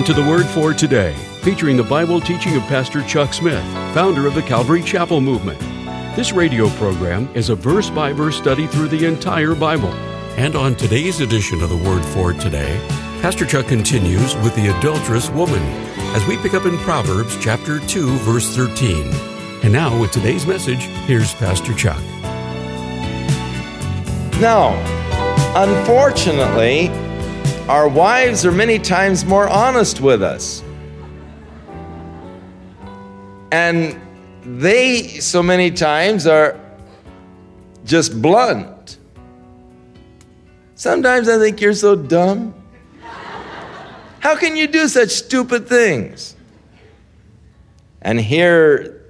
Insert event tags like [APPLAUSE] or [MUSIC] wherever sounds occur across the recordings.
Welcome to the Word for Today, featuring the Bible teaching of Pastor Chuck Smith, founder of the Calvary Chapel Movement. This radio program is a verse by verse study through the entire Bible. And on today's edition of the Word for Today, Pastor Chuck continues with the adulterous woman as we pick up in Proverbs chapter 2, verse 13. And now, with today's message, here's Pastor Chuck. Now, unfortunately, our wives are many times more honest with us. And they, so many times, are just blunt. Sometimes I think you're so dumb. How can you do such stupid things? And here,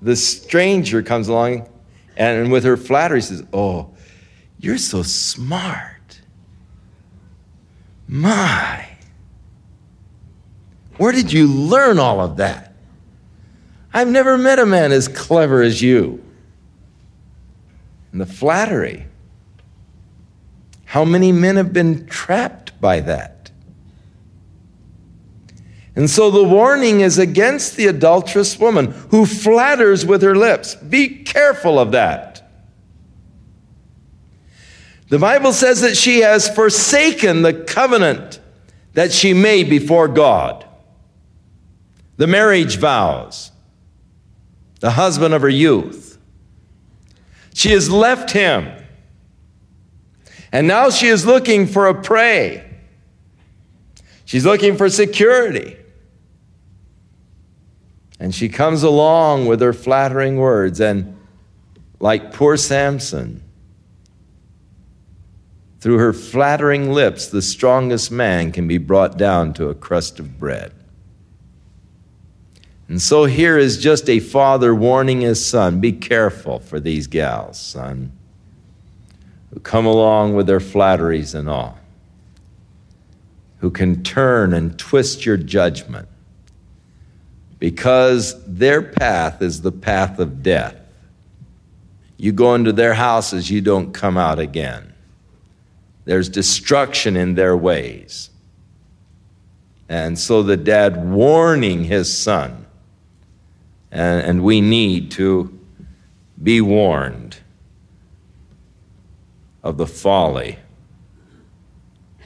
the stranger comes along and with her flattery says, Oh, you're so smart. My, where did you learn all of that? I've never met a man as clever as you. And the flattery. How many men have been trapped by that? And so the warning is against the adulterous woman who flatters with her lips. Be careful of that. The Bible says that she has forsaken the covenant that she made before God, the marriage vows, the husband of her youth. She has left him. And now she is looking for a prey. She's looking for security. And she comes along with her flattering words, and like poor Samson, through her flattering lips, the strongest man can be brought down to a crust of bread. And so here is just a father warning his son be careful for these gals, son, who come along with their flatteries and all, who can turn and twist your judgment because their path is the path of death. You go into their houses, you don't come out again. There's destruction in their ways. And so the dad warning his son, and, and we need to be warned of the folly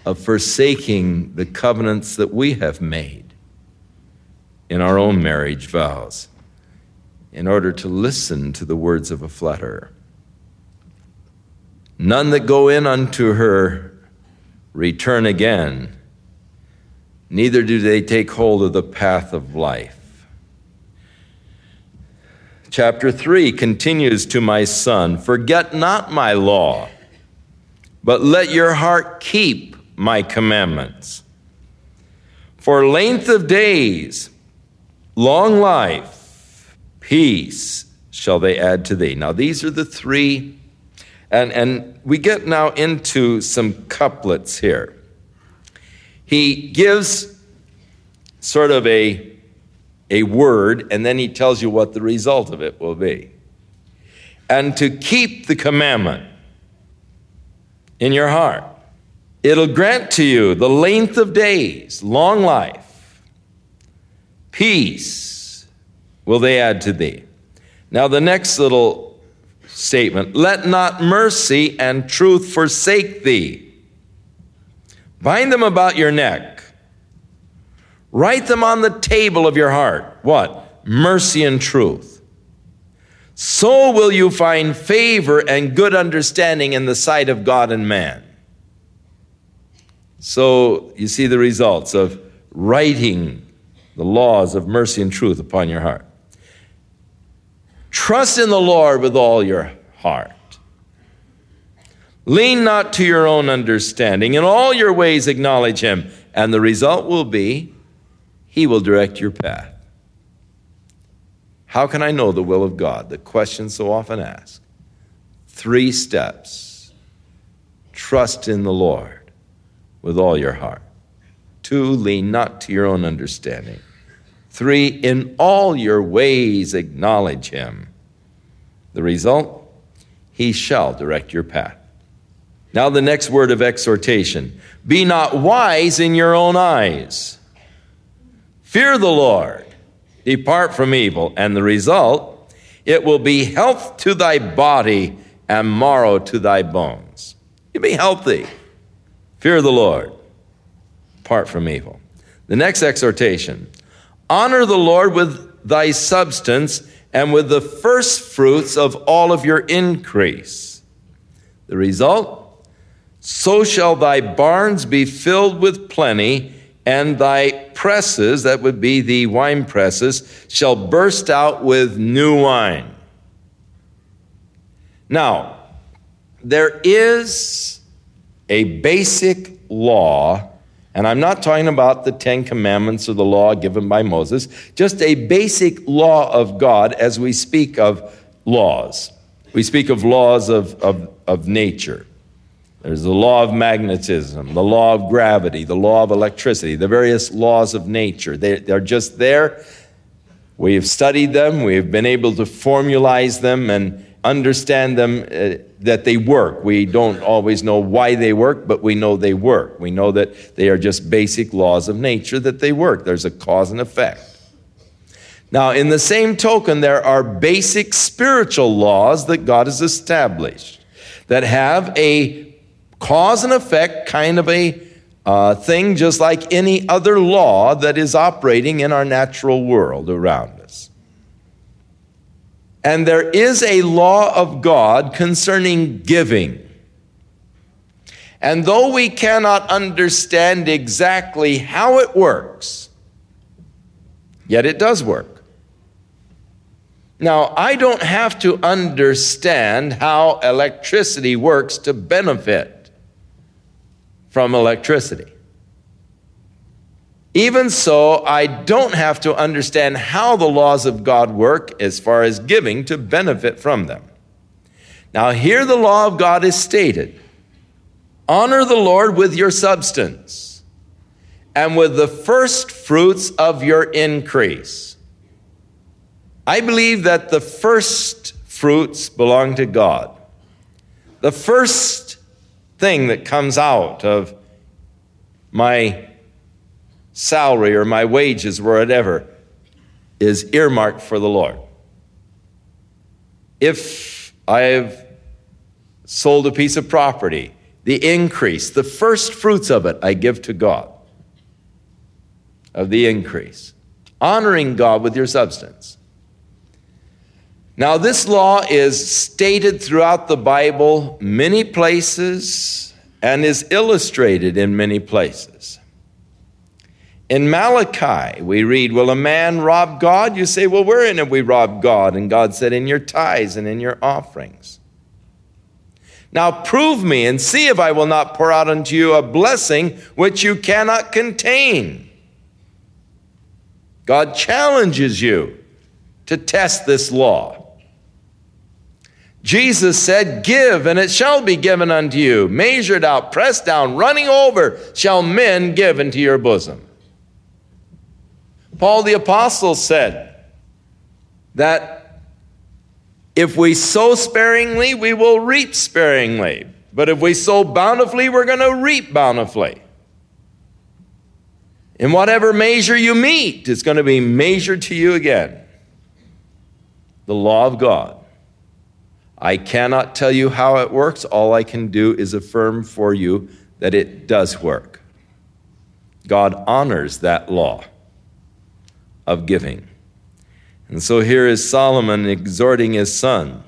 of forsaking the covenants that we have made in our own marriage vows in order to listen to the words of a flatterer. None that go in unto her return again, neither do they take hold of the path of life. Chapter 3 continues to my son Forget not my law, but let your heart keep my commandments. For length of days, long life, peace shall they add to thee. Now, these are the three and, and we get now into some couplets here. He gives sort of a, a word, and then he tells you what the result of it will be. And to keep the commandment in your heart, it'll grant to you the length of days, long life, peace will they add to thee. Now, the next little statement Let not mercy and truth forsake thee. Bind them about your neck. Write them on the table of your heart. What? Mercy and truth. So will you find favor and good understanding in the sight of God and man. So you see the results of writing the laws of mercy and truth upon your heart. Trust in the Lord with all your heart. Lean not to your own understanding. In all your ways, acknowledge Him, and the result will be He will direct your path. How can I know the will of God? The question so often asked. Three steps trust in the Lord with all your heart. Two, lean not to your own understanding. Three, in all your ways acknowledge him. The result, he shall direct your path. Now, the next word of exhortation be not wise in your own eyes. Fear the Lord, depart from evil, and the result, it will be health to thy body and marrow to thy bones. You'll be healthy. Fear the Lord, depart from evil. The next exhortation honor the Lord with thy substance and with the first fruits of all of your increase. The result, so shall thy barns be filled with plenty and thy presses, that would be the wine presses, shall burst out with new wine. Now, there is a basic law, and I'm not talking about the Ten Commandments or the law given by Moses, just a basic law of God as we speak of laws. We speak of laws of, of, of nature. There's the law of magnetism, the law of gravity, the law of electricity, the various laws of nature. They, they're just there. We have studied them, we have been able to formalize them and understand them uh, that they work. We don't always know why they work, but we know they work. We know that they are just basic laws of nature that they work. There's a cause and effect. Now, in the same token, there are basic spiritual laws that God has established that have a cause and effect kind of a uh, thing, just like any other law that is operating in our natural world around us. And there is a law of God concerning giving. And though we cannot understand exactly how it works, yet it does work. Now, I don't have to understand how electricity works to benefit from electricity. Even so, I don't have to understand how the laws of God work as far as giving to benefit from them. Now, here the law of God is stated honor the Lord with your substance and with the first fruits of your increase. I believe that the first fruits belong to God. The first thing that comes out of my salary or my wages, whatever, is earmarked for the Lord. If I've sold a piece of property, the increase, the first fruits of it, I give to God, of the increase. Honoring God with your substance. Now, this law is stated throughout the Bible many places and is illustrated in many places. In Malachi, we read, Will a man rob God? You say, Well, wherein have we robbed God? And God said, In your tithes and in your offerings. Now prove me and see if I will not pour out unto you a blessing which you cannot contain. God challenges you to test this law. Jesus said, Give, and it shall be given unto you. Measured out, pressed down, running over, shall men give into your bosom. Paul the Apostle said that if we sow sparingly, we will reap sparingly. But if we sow bountifully, we're going to reap bountifully. In whatever measure you meet, it's going to be measured to you again. The law of God. I cannot tell you how it works. All I can do is affirm for you that it does work. God honors that law of giving. And so here is Solomon exhorting his son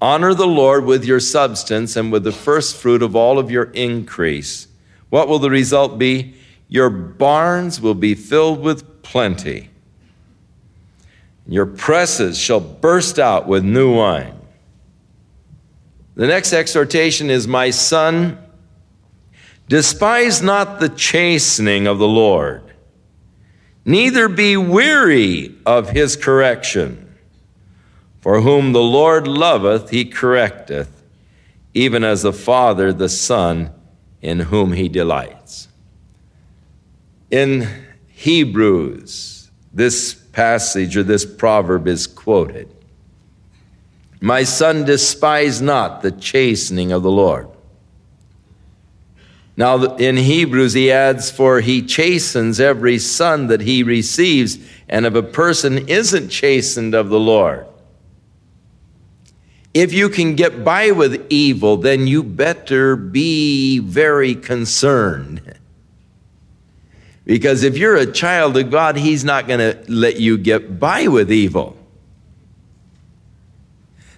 Honor the Lord with your substance and with the first fruit of all of your increase. What will the result be? Your barns will be filled with plenty. Your presses shall burst out with new wine. The next exhortation is My son, despise not the chastening of the Lord, neither be weary of his correction. For whom the Lord loveth, he correcteth, even as the Father the Son in whom he delights. In Hebrews, this passage or this proverb is quoted. My son, despise not the chastening of the Lord. Now, in Hebrews, he adds, For he chastens every son that he receives, and if a person isn't chastened of the Lord, if you can get by with evil, then you better be very concerned. Because if you're a child of God, He's not going to let you get by with evil.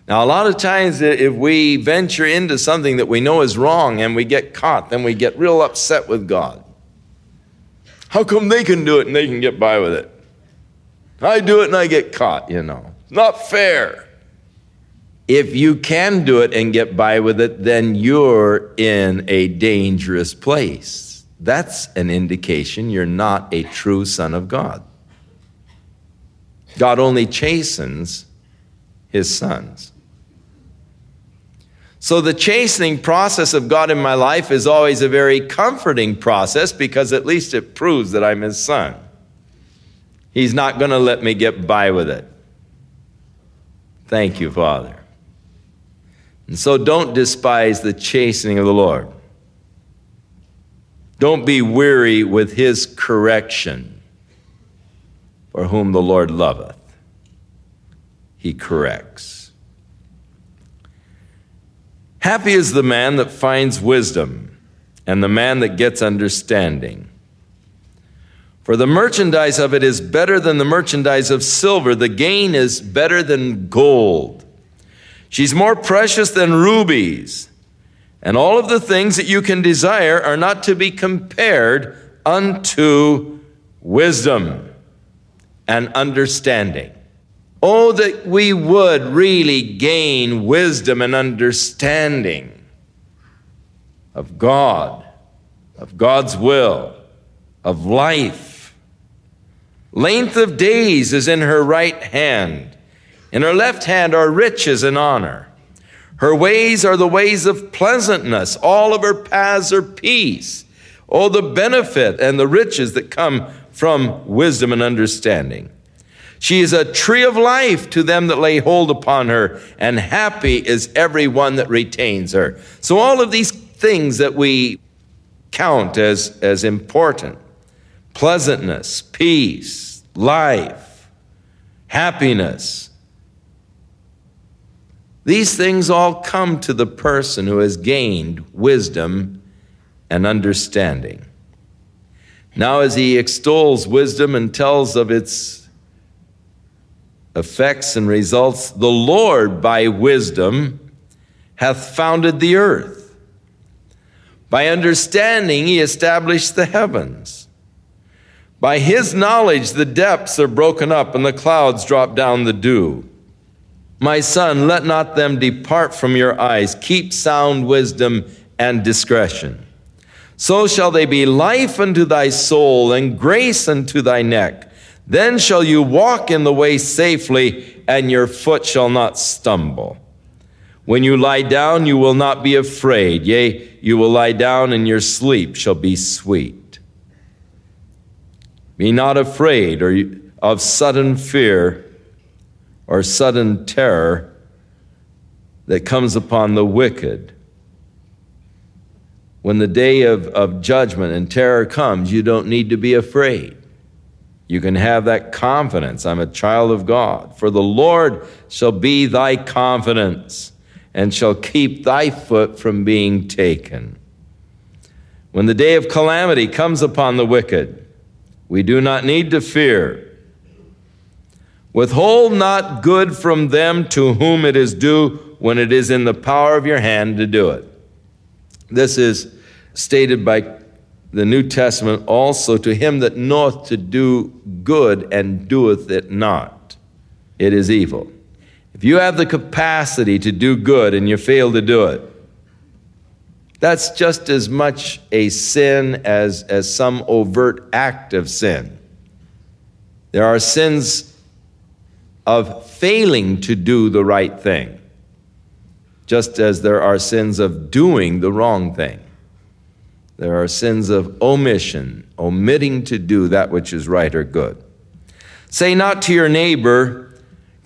Now, a lot of times, if we venture into something that we know is wrong and we get caught, then we get real upset with God. How come they can do it and they can get by with it? I do it and I get caught, you know. Not fair. If you can do it and get by with it, then you're in a dangerous place. That's an indication you're not a true son of God. God only chastens his sons. So, the chastening process of God in my life is always a very comforting process because at least it proves that I'm His son. He's not going to let me get by with it. Thank you, Father. And so, don't despise the chastening of the Lord. Don't be weary with His correction, for whom the Lord loveth, He corrects. Happy is the man that finds wisdom and the man that gets understanding. For the merchandise of it is better than the merchandise of silver, the gain is better than gold. She's more precious than rubies. And all of the things that you can desire are not to be compared unto wisdom and understanding. Oh, that we would really gain wisdom and understanding of God, of God's will, of life. Length of days is in her right hand. In her left hand are riches and honor. Her ways are the ways of pleasantness. All of her paths are peace. Oh, the benefit and the riches that come from wisdom and understanding. She is a tree of life to them that lay hold upon her, and happy is every one that retains her. So, all of these things that we count as, as important pleasantness, peace, life, happiness these things all come to the person who has gained wisdom and understanding. Now, as he extols wisdom and tells of its effects and results, the Lord by wisdom hath founded the earth. By understanding, he established the heavens. By his knowledge, the depths are broken up and the clouds drop down the dew. My son, let not them depart from your eyes. Keep sound wisdom and discretion. So shall they be life unto thy soul and grace unto thy neck. Then shall you walk in the way safely, and your foot shall not stumble. When you lie down, you will not be afraid. Yea, you will lie down, and your sleep shall be sweet. Be not afraid or of sudden fear or sudden terror that comes upon the wicked. When the day of, of judgment and terror comes, you don't need to be afraid. You can have that confidence. I'm a child of God. For the Lord shall be thy confidence and shall keep thy foot from being taken. When the day of calamity comes upon the wicked, we do not need to fear. Withhold not good from them to whom it is due when it is in the power of your hand to do it. This is stated by the New Testament also to him that knoweth to do good and doeth it not, it is evil. If you have the capacity to do good and you fail to do it, that's just as much a sin as, as some overt act of sin. There are sins of failing to do the right thing, just as there are sins of doing the wrong thing. There are sins of omission, omitting to do that which is right or good. Say not to your neighbor,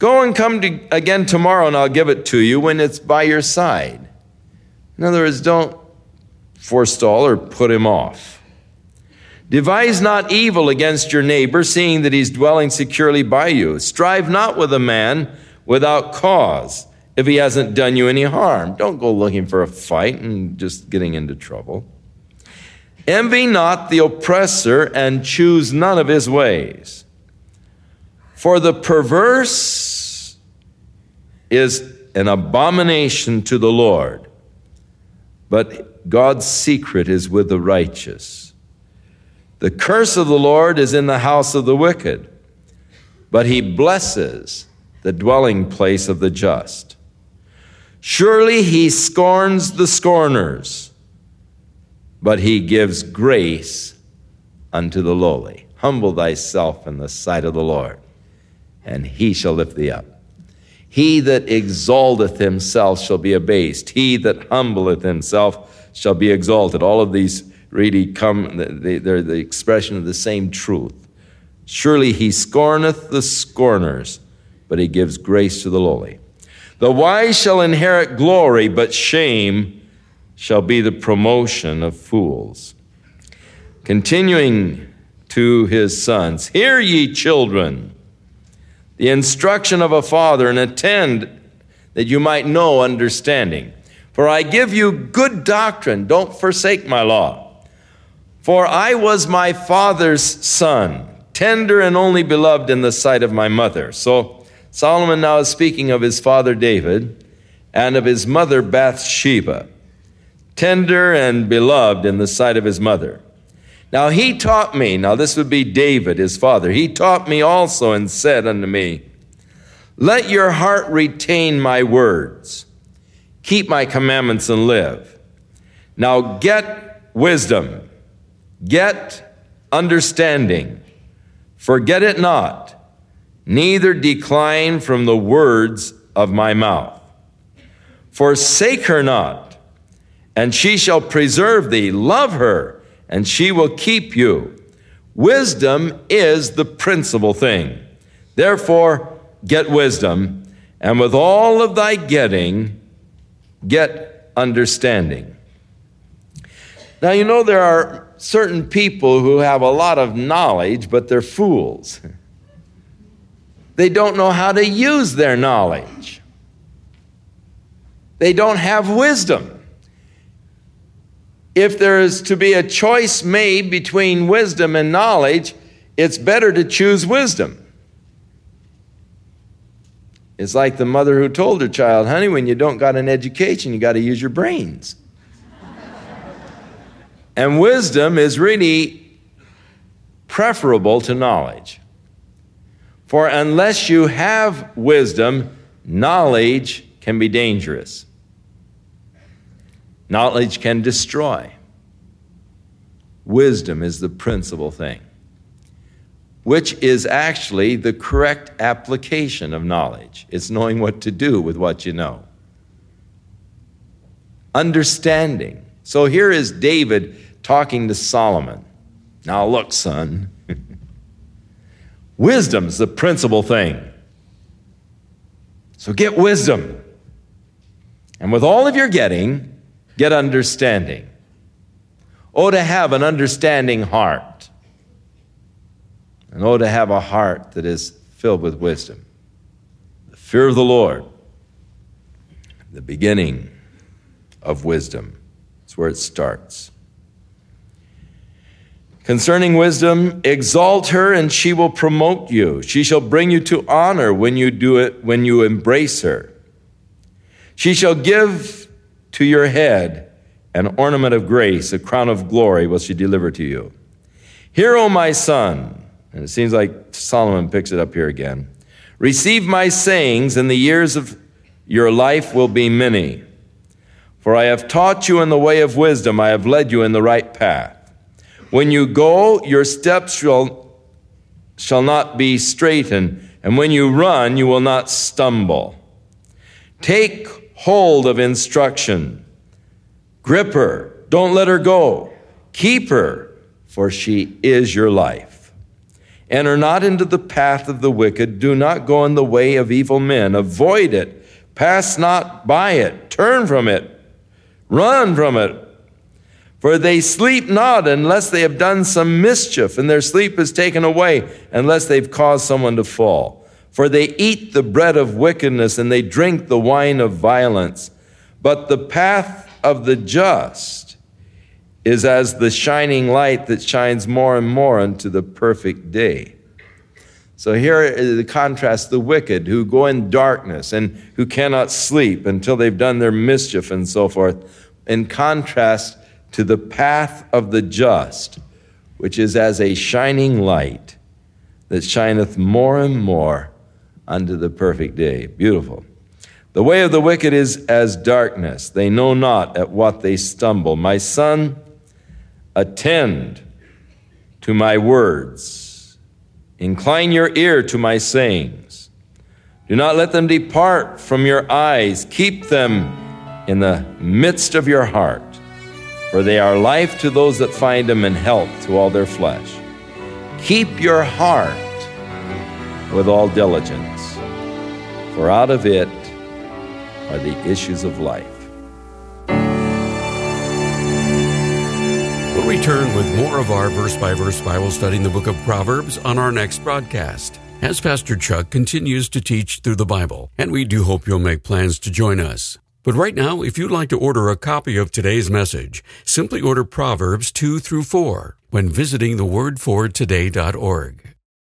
Go and come to, again tomorrow and I'll give it to you when it's by your side. In other words, don't forestall or put him off. Devise not evil against your neighbor, seeing that he's dwelling securely by you. Strive not with a man without cause if he hasn't done you any harm. Don't go looking for a fight and just getting into trouble. Envy not the oppressor and choose none of his ways. For the perverse is an abomination to the Lord, but God's secret is with the righteous. The curse of the Lord is in the house of the wicked, but he blesses the dwelling place of the just. Surely he scorns the scorners, but he gives grace unto the lowly. Humble thyself in the sight of the Lord, and he shall lift thee up. He that exalteth himself shall be abased. He that humbleth himself shall be exalted. All of these really come, they're the expression of the same truth. Surely he scorneth the scorners, but he gives grace to the lowly. The wise shall inherit glory, but shame shall be the promotion of fools. Continuing to his sons, Hear ye, children the instruction of a father, and attend that you might know understanding. For I give you good doctrine, don't forsake my law. For I was my father's son, tender and only beloved in the sight of my mother. So Solomon now is speaking of his father David and of his mother Bathsheba, tender and beloved in the sight of his mother. Now he taught me, now this would be David, his father, he taught me also and said unto me, Let your heart retain my words, keep my commandments and live. Now get wisdom, get understanding, forget it not, neither decline from the words of my mouth. Forsake her not, and she shall preserve thee. Love her and she will keep you. Wisdom is the principal thing. Therefore, get wisdom, and with all of thy getting, get understanding. Now, you know, there are certain people who have a lot of knowledge, but they're fools. [LAUGHS] They don't know how to use their knowledge, they don't have wisdom if there is to be a choice made between wisdom and knowledge, it's better to choose wisdom. It's like the mother who told her child, honey, when you don't got an education, you got to use your brains. [LAUGHS] and wisdom is really preferable to knowledge. For unless you have wisdom, knowledge can be dangerous. Knowledge can destroy. Wisdom is the principal thing, which is actually the correct application of knowledge. It's knowing what to do with what you know. Understanding. So here is David talking to Solomon. Now, look, son, [LAUGHS] wisdom's the principal thing. So get wisdom. And with all of your getting, get understanding. Oh, to have an understanding heart. And oh, to have a heart that is filled with wisdom. The fear of the Lord, the beginning of wisdom. It's where it starts. Concerning wisdom, exalt her and she will promote you. She shall bring you to honor when you do it, when you embrace her. She shall give to your head an ornament of grace, a crown of glory will she deliver to you. Hear, O my son, and it seems like Solomon picks it up here again. Receive my sayings, and the years of your life will be many. For I have taught you in the way of wisdom, I have led you in the right path. When you go, your steps shall, shall not be straitened, and when you run, you will not stumble. Take hold of instruction. Grip her. Don't let her go. Keep her, for she is your life. Enter not into the path of the wicked. Do not go in the way of evil men. Avoid it. Pass not by it. Turn from it. Run from it. For they sleep not unless they have done some mischief, and their sleep is taken away unless they've caused someone to fall. For they eat the bread of wickedness, and they drink the wine of violence. But the path of the just is as the shining light that shines more and more unto the perfect day. So here is the contrast the wicked who go in darkness and who cannot sleep until they've done their mischief and so forth, in contrast to the path of the just, which is as a shining light that shineth more and more unto the perfect day. Beautiful. The way of the wicked is as darkness. They know not at what they stumble. My son, attend to my words. Incline your ear to my sayings. Do not let them depart from your eyes. Keep them in the midst of your heart for they are life to those that find them and health to all their flesh. Keep your heart with all diligence, for out of it are the issues of life. We'll return with more of our verse by verse Bible study in the book of Proverbs on our next broadcast. As Pastor Chuck continues to teach through the Bible, and we do hope you'll make plans to join us. But right now, if you'd like to order a copy of today's message, simply order Proverbs 2 through 4 when visiting thewordfortoday.org.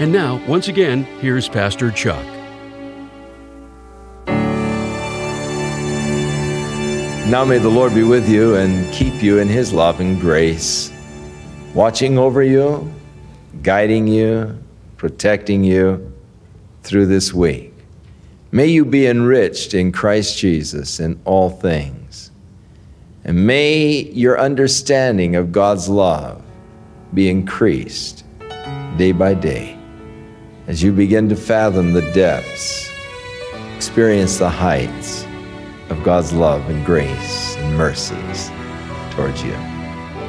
And now, once again, here's Pastor Chuck. Now may the Lord be with you and keep you in his love and grace watching over you, guiding you, protecting you through this week. May you be enriched in Christ Jesus in all things. And may your understanding of God's love be increased day by day as you begin to fathom the depths, experience the heights of God's love and grace and mercies towards you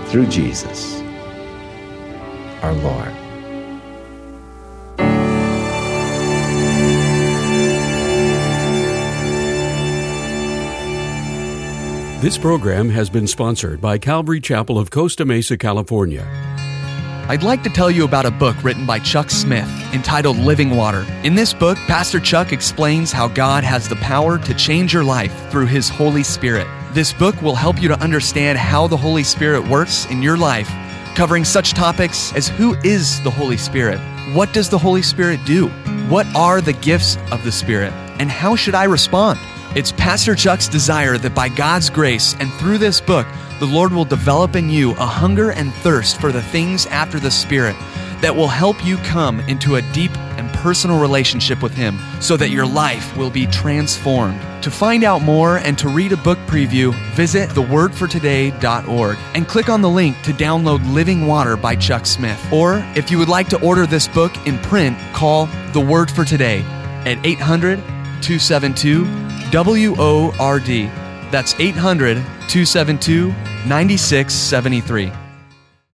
through Jesus our Lord. This program has been sponsored by Calvary Chapel of Costa Mesa, California. I'd like to tell you about a book written by Chuck Smith entitled Living Water. In this book, Pastor Chuck explains how God has the power to change your life through His Holy Spirit. This book will help you to understand how the Holy Spirit works in your life covering such topics as who is the Holy Spirit? What does the Holy Spirit do? What are the gifts of the Spirit? And how should I respond? It's Pastor Chuck's desire that by God's grace and through this book, the Lord will develop in you a hunger and thirst for the things after the Spirit that will help you come into a deep and personal relationship with Him so that your life will be transformed. To find out more and to read a book preview, visit thewordfortoday.org and click on the link to download Living Water by Chuck Smith. Or if you would like to order this book in print, call The Word for Today at 800 272 WORD. That's 800 272 9673.